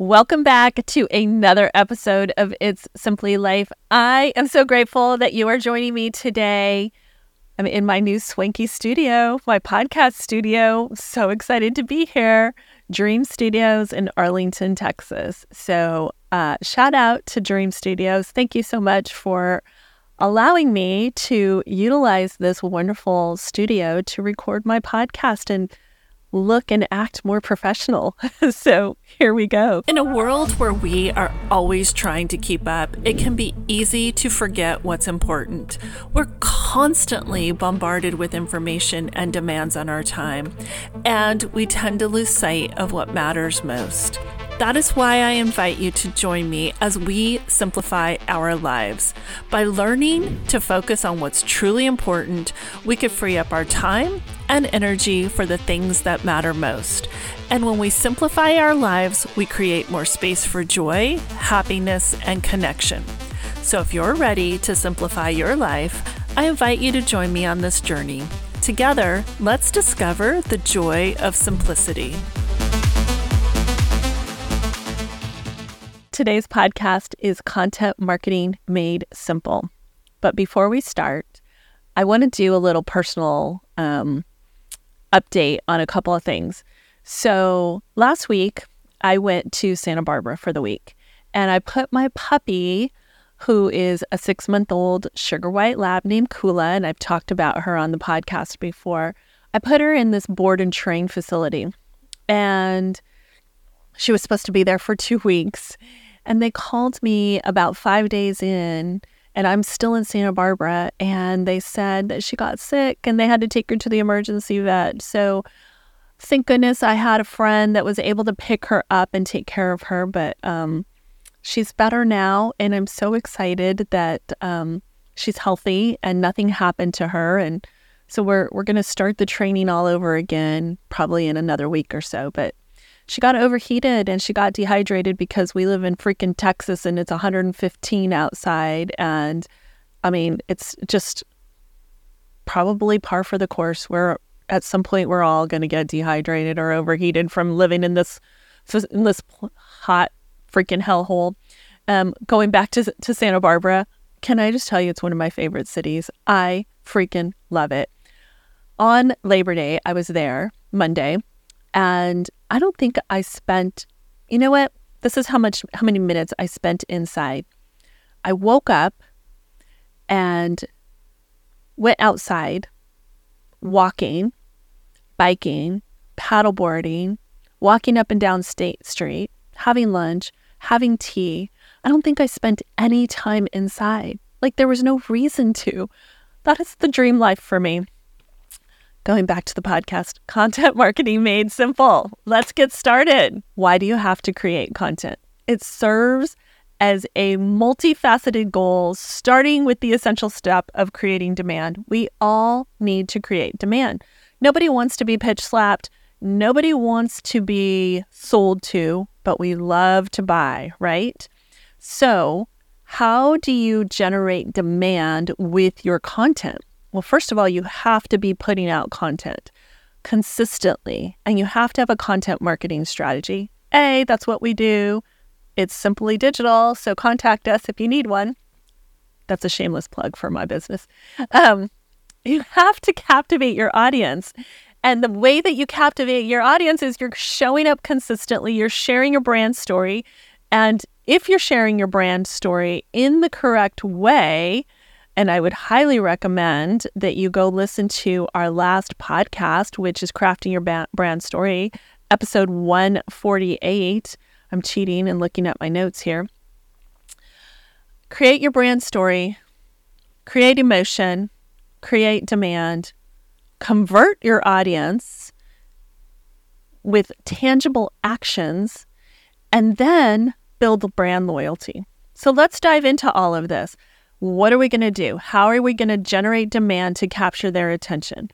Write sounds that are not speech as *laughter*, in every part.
Welcome back to another episode of It's Simply Life. I am so grateful that you are joining me today. I'm in my new swanky studio, my podcast studio. So excited to be here. Dream Studios in Arlington, Texas. So, uh, shout out to Dream Studios. Thank you so much for allowing me to utilize this wonderful studio to record my podcast and look and act more professional. *laughs* so here we go. In a world where we are always trying to keep up, it can be easy to forget what's important. We're constantly bombarded with information and demands on our time, and we tend to lose sight of what matters most. That is why I invite you to join me as we simplify our lives. By learning to focus on what's truly important, we could free up our time and energy for the things that matter most. And when we simplify our lives, we create more space for joy, happiness, and connection. So if you're ready to simplify your life, I invite you to join me on this journey. Together, let's discover the joy of simplicity. Today's podcast is Content Marketing Made Simple. But before we start, I want to do a little personal um, update on a couple of things. So last week, I went to Santa Barbara for the week and I put my puppy, who is a six month old sugar white lab named Kula, and I've talked about her on the podcast before. I put her in this board and train facility and she was supposed to be there for two weeks. And they called me about five days in, and I'm still in Santa Barbara. And they said that she got sick and they had to take her to the emergency vet. So, thank goodness I had a friend that was able to pick her up and take care of her. But um, she's better now. And I'm so excited that um, she's healthy and nothing happened to her. And so, we're, we're going to start the training all over again, probably in another week or so. But she got overheated and she got dehydrated because we live in freaking Texas and it's 115 outside. And I mean, it's just probably par for the course where at some point we're all going to get dehydrated or overheated from living in this in this hot freaking hellhole. Um, going back to to Santa Barbara, can I just tell you it's one of my favorite cities? I freaking love it. On Labor Day, I was there Monday and I don't think I spent, you know what? This is how much, how many minutes I spent inside. I woke up and went outside, walking, biking, paddleboarding, walking up and down State Street, having lunch, having tea. I don't think I spent any time inside. Like there was no reason to. That is the dream life for me going back to the podcast, *laughs* content marketing made simple. Let's get started. Why do you have to create content? It serves as a multifaceted goal, starting with the essential step of creating demand. We all need to create demand. Nobody wants to be pitch slapped. Nobody wants to be sold to, but we love to buy, right? So, how do you generate demand with your content? Well, first of all, you have to be putting out content consistently and you have to have a content marketing strategy. A, that's what we do. It's simply digital. So contact us if you need one. That's a shameless plug for my business. Um, you have to captivate your audience. And the way that you captivate your audience is you're showing up consistently, you're sharing your brand story. And if you're sharing your brand story in the correct way, and I would highly recommend that you go listen to our last podcast, which is Crafting Your Brand Story, episode 148. I'm cheating and looking at my notes here. Create your brand story, create emotion, create demand, convert your audience with tangible actions, and then build brand loyalty. So let's dive into all of this. What are we going to do? How are we going to generate demand to capture their attention?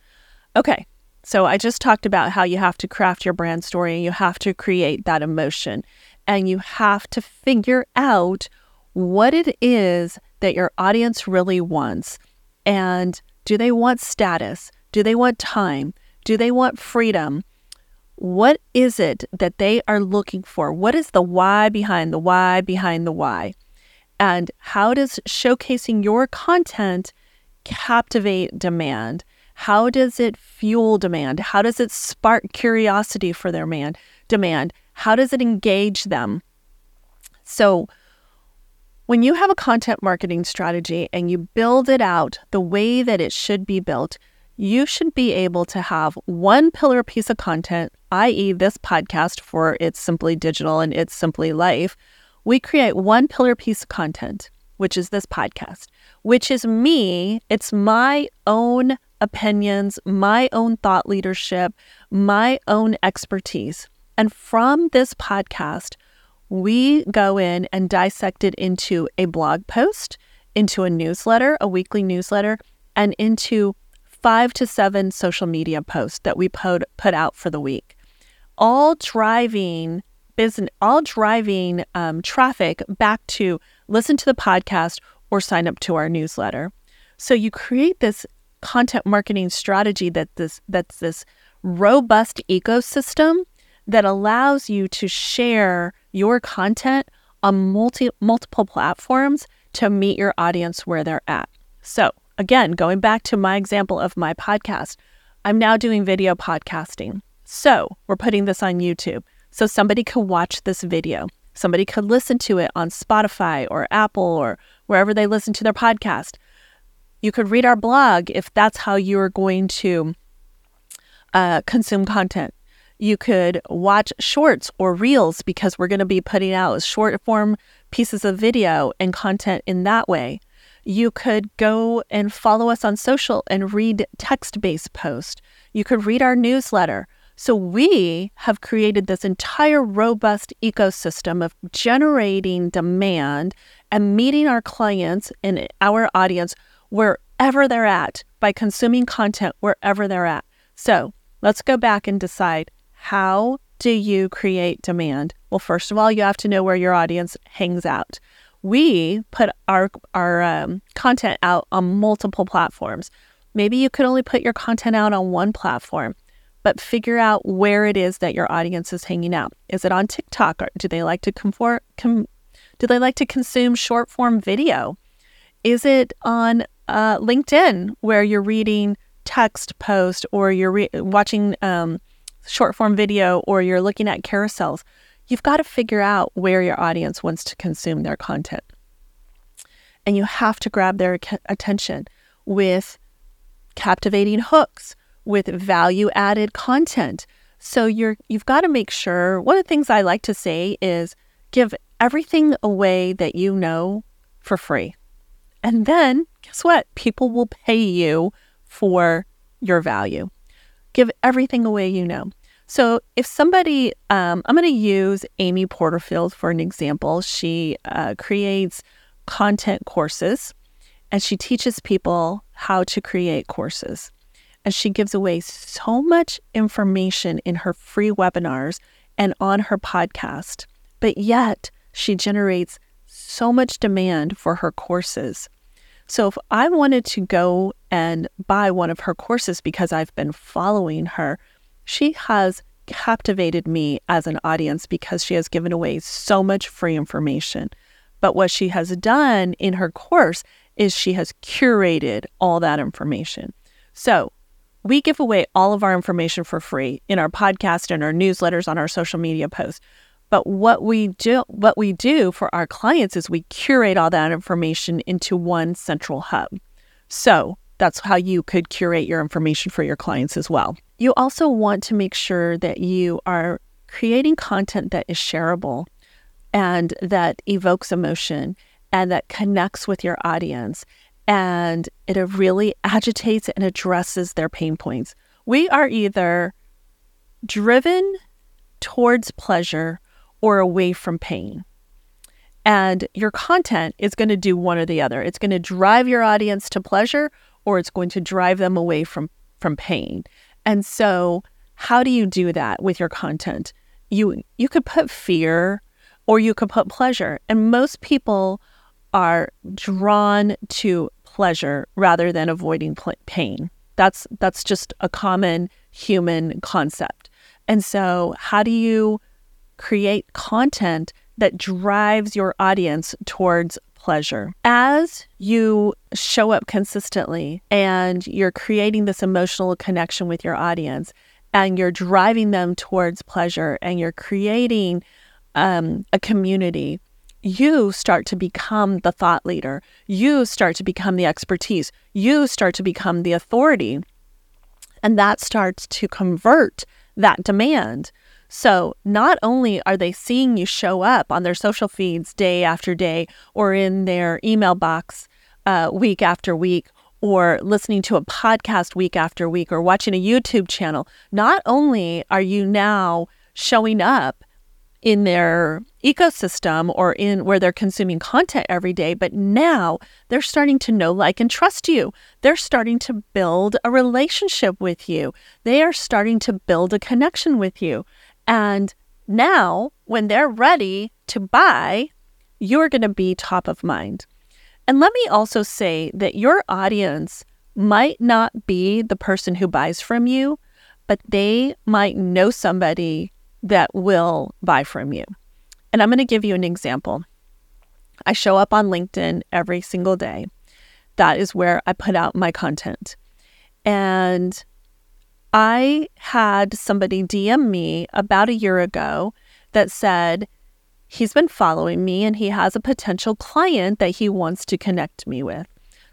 Okay, so I just talked about how you have to craft your brand story and you have to create that emotion and you have to figure out what it is that your audience really wants. And do they want status? Do they want time? Do they want freedom? What is it that they are looking for? What is the why behind the why behind the why? And how does showcasing your content captivate demand? How does it fuel demand? How does it spark curiosity for their man demand? How does it engage them? So, when you have a content marketing strategy and you build it out the way that it should be built, you should be able to have one pillar piece of content, i.e., this podcast for It's Simply Digital and It's Simply Life. We create one pillar piece of content, which is this podcast, which is me. It's my own opinions, my own thought leadership, my own expertise. And from this podcast, we go in and dissect it into a blog post, into a newsletter, a weekly newsletter, and into five to seven social media posts that we put, out for the week, all driving business, all driving um, traffic back to listen to the podcast or sign up to our newsletter. So you create this content marketing strategy that this that's this robust ecosystem that allows you to share your content on multi multiple platforms to meet your audience where they're at. So, again, going back to my example of my podcast, I'm now doing video podcasting. So, we're putting this on YouTube. So somebody could watch this video. Somebody could listen to it on Spotify or Apple or wherever they listen to their podcast. You could read our blog if that's how you're going to uh, consume content. You could watch shorts or reels because we're going to be putting out short form pieces of video and content in that way. You could go and follow us on social and read text based posts. You could read our newsletter. So we have created this entire robust ecosystem of generating demand and meeting our clients and our audience wherever they're at by consuming content wherever they're at. So let's go back and decide how do you create demand? Well, first of all, you have to know where your audience hangs out. We put our our um, content out on multiple platforms. Maybe you could only put your content out on one platform, but figure out where it is that your audience is hanging out. Is it on TikTok? Or do they like to comfort, com, do they like to consume short form video? Is it on uh, LinkedIn where you're reading text post or you're re- watching um, short form video or you're looking at carousels, you've got to figure out where your audience wants to consume their content. And you have to grab their attention with captivating hooks, with value added content. So you're you've got to make sure one of the things I like to say is give everything away that you know for free. And then guess what? People will pay you for your value. Give everything away you know. So, if somebody, um, I'm going to use Amy Porterfield for an example. She uh, creates content courses and she teaches people how to create courses. And she gives away so much information in her free webinars and on her podcast. But yet, she generates so much demand for her courses. So if I wanted to go and buy one of her courses because I've been following her, she has captivated me as an audience because she has given away so much free information. But what she has done in her course is she has curated all that information. So we give away all of our information for free in our podcast and our newsletters on our social media posts. But what we do what we do for our clients is we curate all that information into one central hub. So that's how you could curate your information for your clients as well. You also want to make sure that you are creating content that is shareable and that evokes emotion and that connects with your audience and it really agitates and addresses their pain points. We are either driven towards pleasure or away from pain. And your content is going to do one or the other. It's going to drive your audience to pleasure or it's going to drive them away from from pain. And so, how do you do that with your content? You you could put fear or you could put pleasure. And most people are drawn to pleasure rather than avoiding pain. That's that's just a common human concept. And so, how do you create content that drives your audience towards pleasure? As you show up consistently and you're creating this emotional connection with your audience and you're driving them towards pleasure and you're creating um, a community, you start to become the thought leader. You start to become the expertise. You start to become the authority. And that starts to convert that demand. So, not only are they seeing you show up on their social feeds day after day or in their email box uh, week after week or listening to a podcast week after week or watching a YouTube channel, not only are you now showing up in their ecosystem or in where they're consuming content every day, but now they're starting to know, like, and trust you. They're starting to build a relationship with you. They are starting to build a connection with you. And now, when they're ready to buy, you're going to be top of mind. And let me also say that your audience might not be the person who buys from you, but they might know somebody that will buy from you. And I'm going to give you an example. I show up on LinkedIn every single day. That is where I put out my content. And I had somebody DM me about a year ago that said he's been following me and he has a potential client that he wants to connect me with.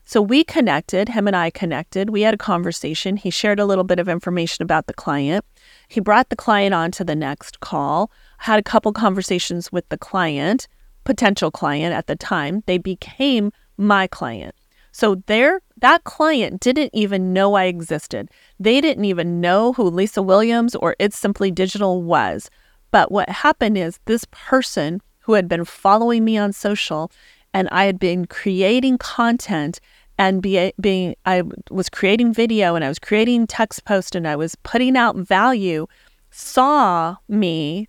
So we connected, him and I connected. We had a conversation. He shared a little bit of information about the client. He brought the client on to the next call, had a couple conversations with the client, potential client at the time. They became my client. So there that client didn't even know I existed. They didn't even know who Lisa Williams or It's Simply Digital was. But what happened is this person who had been following me on social and I had been creating content and be, being I was creating video and I was creating text post and I was putting out value saw me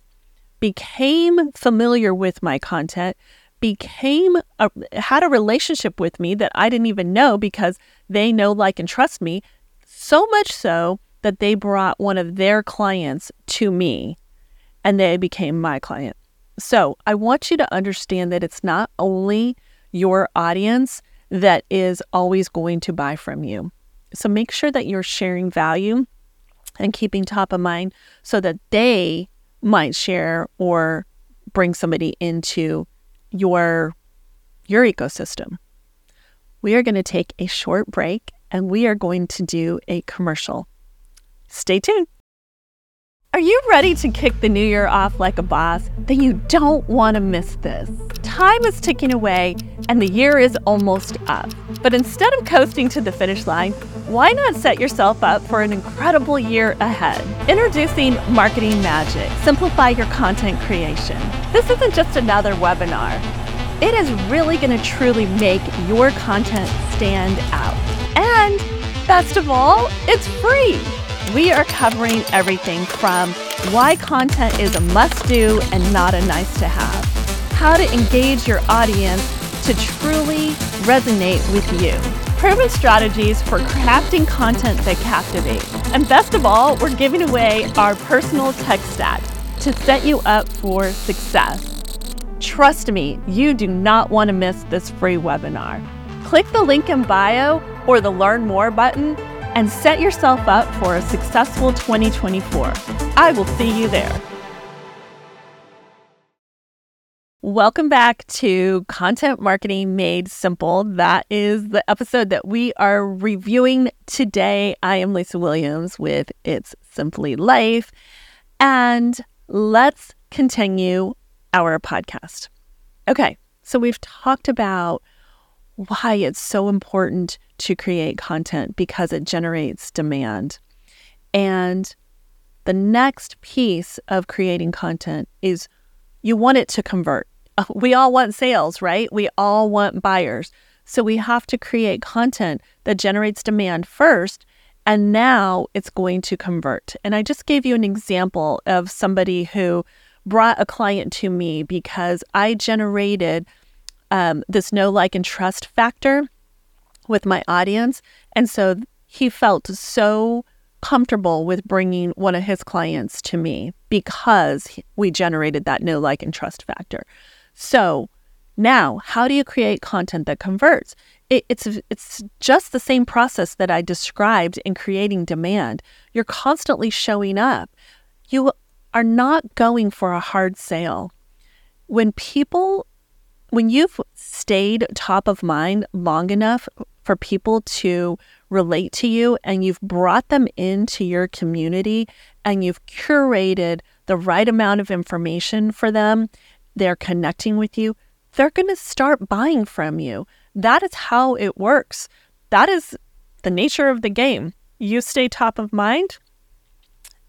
became familiar with my content became a, had a relationship with me that I didn't even know because they know like and trust me so much so that they brought one of their clients to me and they became my client. So, I want you to understand that it's not only your audience that is always going to buy from you. So make sure that you're sharing value and keeping top of mind so that they might share or bring somebody into your your ecosystem. We are going to take a short break and we are going to do a commercial. Stay tuned. Are you ready to kick the new year off like a boss? Then you don't want to miss this. Time is ticking away and the year is almost up. But instead of coasting to the finish line, why not set yourself up for an incredible year ahead? Introducing Marketing Magic Simplify Your Content Creation. This isn't just another webinar, it is really going to truly make your content stand out. And best of all, it's free. We are covering everything from why content is a must do and not a nice to have, how to engage your audience to truly resonate with you, proven strategies for crafting content that captivates, and best of all, we're giving away our personal tech stack to set you up for success. Trust me, you do not want to miss this free webinar. Click the link in bio or the Learn More button and set yourself up for a successful 2024. I will see you there. Welcome back to Content Marketing Made Simple. That is the episode that we are reviewing today. I am Lisa Williams with It's Simply Life. And let's continue our podcast. Okay, so we've talked about why it's so important to create content because it generates demand. And the next piece of creating content is you want it to convert. *laughs* We all want sales, right? We all want buyers. So we have to create content that generates demand first, and now it's going to convert. And I just gave you an example of somebody who brought a client to me because I generated um, this know, like, and trust factor with my audience. And so he felt so comfortable with bringing one of his clients to me because we generated that know like and trust factor. So now, how do you create content that converts? It, it's it's just the same process that I described in creating demand. You're constantly showing up. You are not going for a hard sale. When people when you've stayed top of mind long enough for people to relate to you and you've brought them into your community and you've curated the right amount of information for them, they're connecting with you, they're going to start buying from you. That is how it works. That is the nature of the game. You stay top of mind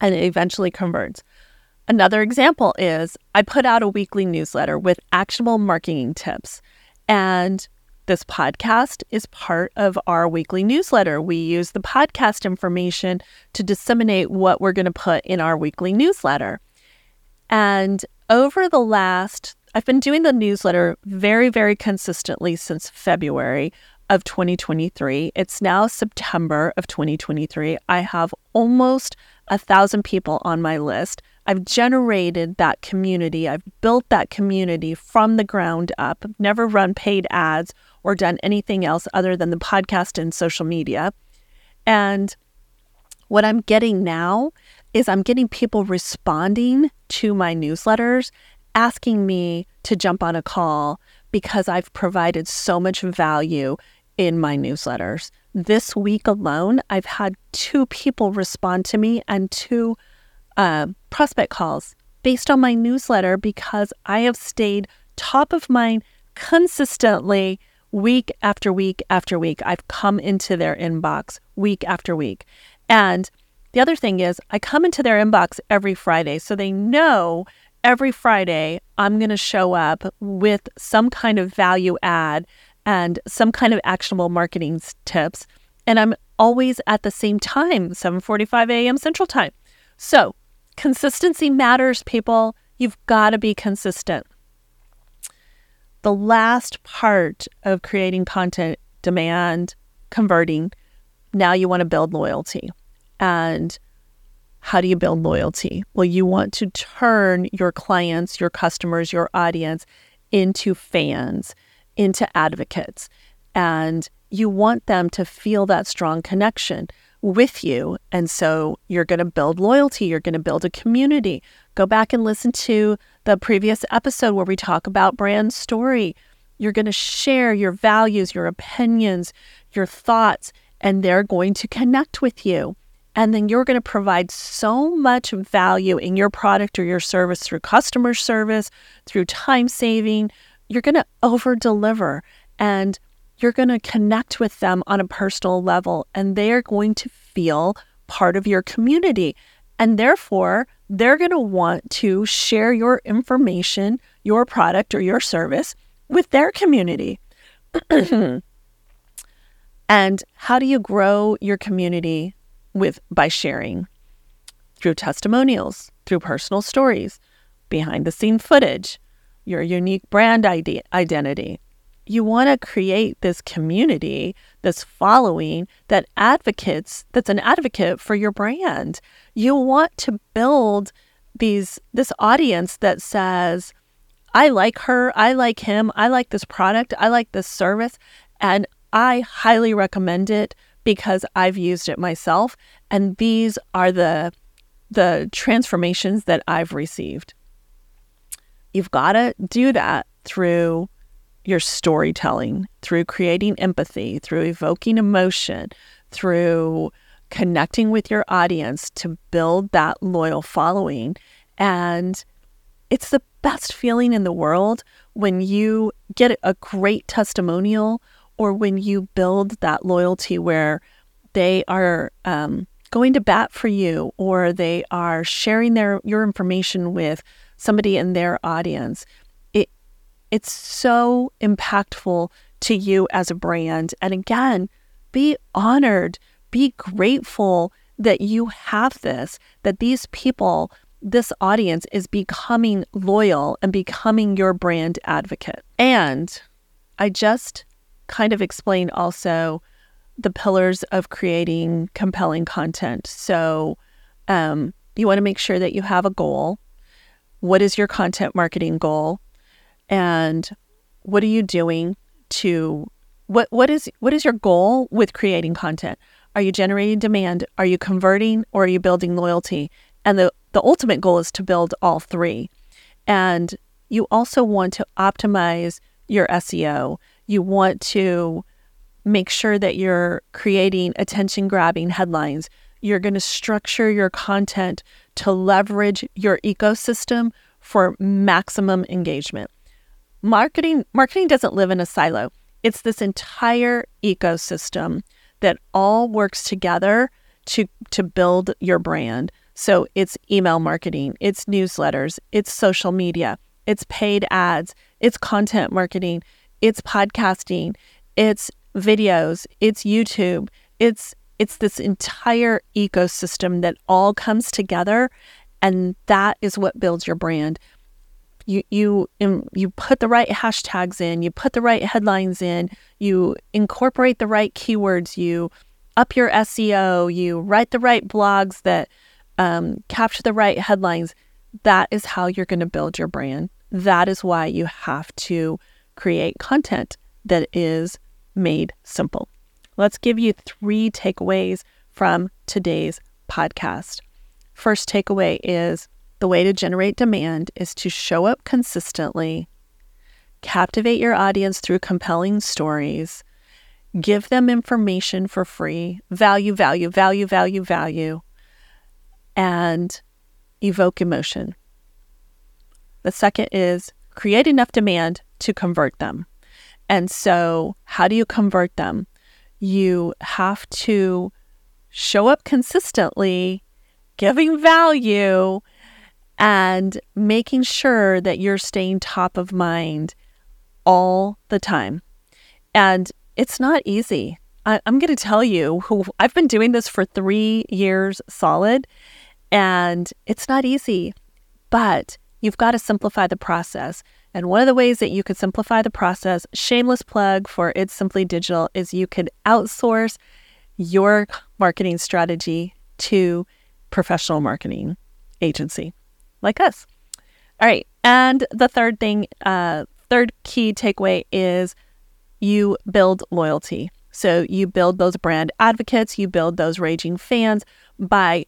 and it eventually converts. Another example is I put out a weekly newsletter with actionable marketing tips. And this podcast is part of our weekly newsletter. We use the podcast information to disseminate what we're going to put in our weekly newsletter. And over the last, I've been doing the newsletter very, very consistently since February of 2023. It's now September of 2023. I have almost a thousand people on my list. I've generated that community. I've built that community from the ground up. I've never run paid ads or done anything else other than the podcast and social media. And what I'm getting now is I'm getting people responding to my newsletters, asking me to jump on a call because I've provided so much value in my newsletters. This week alone, I've had two people respond to me and two uh, prospect calls based on my newsletter because I have stayed top of mind consistently week after week after week. I've come into their inbox week after week. And the other thing is, I come into their inbox every Friday. So they know every Friday I'm going to show up with some kind of value add and some kind of actionable marketing tips. And I'm always at the same time, 7:45 a.m. Central Time. So Consistency matters, people. You've got to be consistent. The last part of creating content, demand, converting, now you want to build loyalty. And how do you build loyalty? Well, you want to turn your clients, your customers, your audience into fans, into advocates. And you want them to feel that strong connection with you. And so you're going to build loyalty, you're going to build a community. Go back and listen to the previous episode where we talk about brand story. You're going to share your values, your opinions, your thoughts, and they're going to connect with you. And then you're going to provide so much value in your product or your service through customer service, through time saving. You're going to over deliver. And you're going to connect with them on a personal level and they are going to feel part of your community. And therefore, they're going to want to share your information, your product, or your service with their community. *clears throat* and how do you grow your community with by sharing? Through testimonials, through personal stories, behind the scene footage, your unique brand ID- identity, you want to create this community, this following that advocates, that's an advocate for your brand. You want to build these this audience that says, I like her, I like him, I like this product, I like this service, and I highly recommend it because I've used it myself and these are the the transformations that I've received. You've got to do that through your storytelling, through creating empathy, through evoking emotion, through connecting with your audience to build that loyal following. And it's the best feeling in the world when you get a great testimonial or when you build that loyalty where they are um, going to bat for you or they are sharing their your information with somebody in their audience it's so impactful to you as a brand. And again, be honored, be grateful that you have this, that these people, this audience is becoming loyal and becoming your brand advocate. And I just kind of explained also the pillars of creating compelling content. So, um, you want to make sure that you have a goal. What is your content marketing goal? And what are you doing to what what is what is your goal with creating content? Are you generating demand? Are you converting or are you building loyalty? And the the ultimate goal is to build all three. And you also want to optimize your SEO. You want to make sure that you're creating attention grabbing headlines. You're going to structure your content to leverage your ecosystem for maximum engagement. Marketing marketing doesn't live in a silo. It's this entire ecosystem that all works together to to build your brand. So it's email marketing, it's newsletters, it's social media, it's paid ads, it's content marketing, it's podcasting, it's videos, it's YouTube, it's it's this entire ecosystem that all comes together and that is what builds your brand. You you you put the right hashtags in, you put the right headlines in, you incorporate the right keywords, you up your SEO, you write the right blogs that um, capture the right headlines. That is how you're going to build your brand. That is why you have to create content that is made simple. Let's give you three takeaways from today's podcast. First takeaway is the way to generate demand is to show up consistently, captivate your audience through compelling stories, give them information for free, value, value, value, value, value, and evoke emotion. The second is create enough demand to convert them. And so, how do you convert them? You have to show up consistently, giving value, and making sure that you're staying top of mind all the time. And it's not easy. I, am going to tell you who I've been doing this for three years solid, and it's not easy, but you've got to simplify the process. And one of the ways that you could simplify the process, shameless plug for It's Simply Digital, is you could outsource your marketing strategy to professional marketing agency like us. All right. And the third thing, uh, third key takeaway is you build loyalty. So you build those brand advocates, you build those raging fans by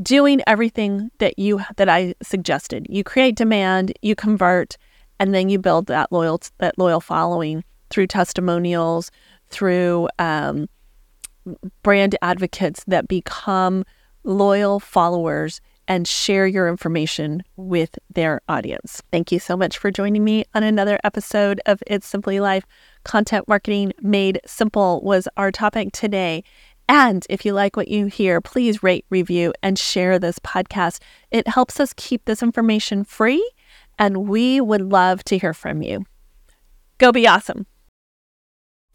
doing everything that you that I suggested. You create demand, you convert, and then you build that loyal that loyal following through testimonials, through um, brand advocates that become loyal followers and share your information with their audience. Thank you so much for joining me on another episode of It's Simply Life. Content marketing made simple was our topic today. And if you like what you hear, please rate, review, and share this podcast. It helps us keep this information free, and we would love to hear from you. Go be awesome.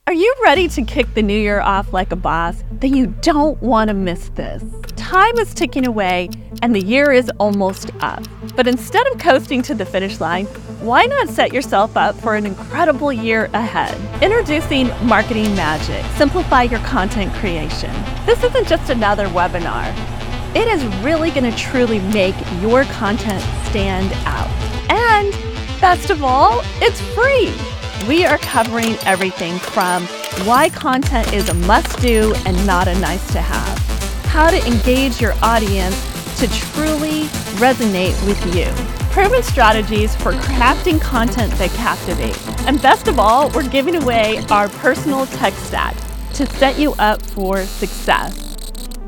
Are you ready to kick the new year off like a boss? Then you don't want to miss this. Time is ticking away and the year is almost up. But instead of coasting to the finish line, why not set yourself up for an incredible year ahead? Introducing Marketing Magic Simplify Your Content Creation. This isn't just another webinar, it is really going to truly make your content stand out. And best of all, it's free. We are covering everything from why content is a must do and not a nice to have, how to engage your audience to truly resonate with you, proven strategies for crafting content that captivates, and best of all, we're giving away our personal tech stack to set you up for success.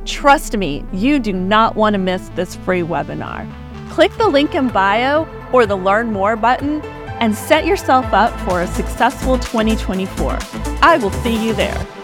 Trust me, you do not want to miss this free webinar. Click the link in bio or the Learn More button and set yourself up for a successful 2024. I will see you there.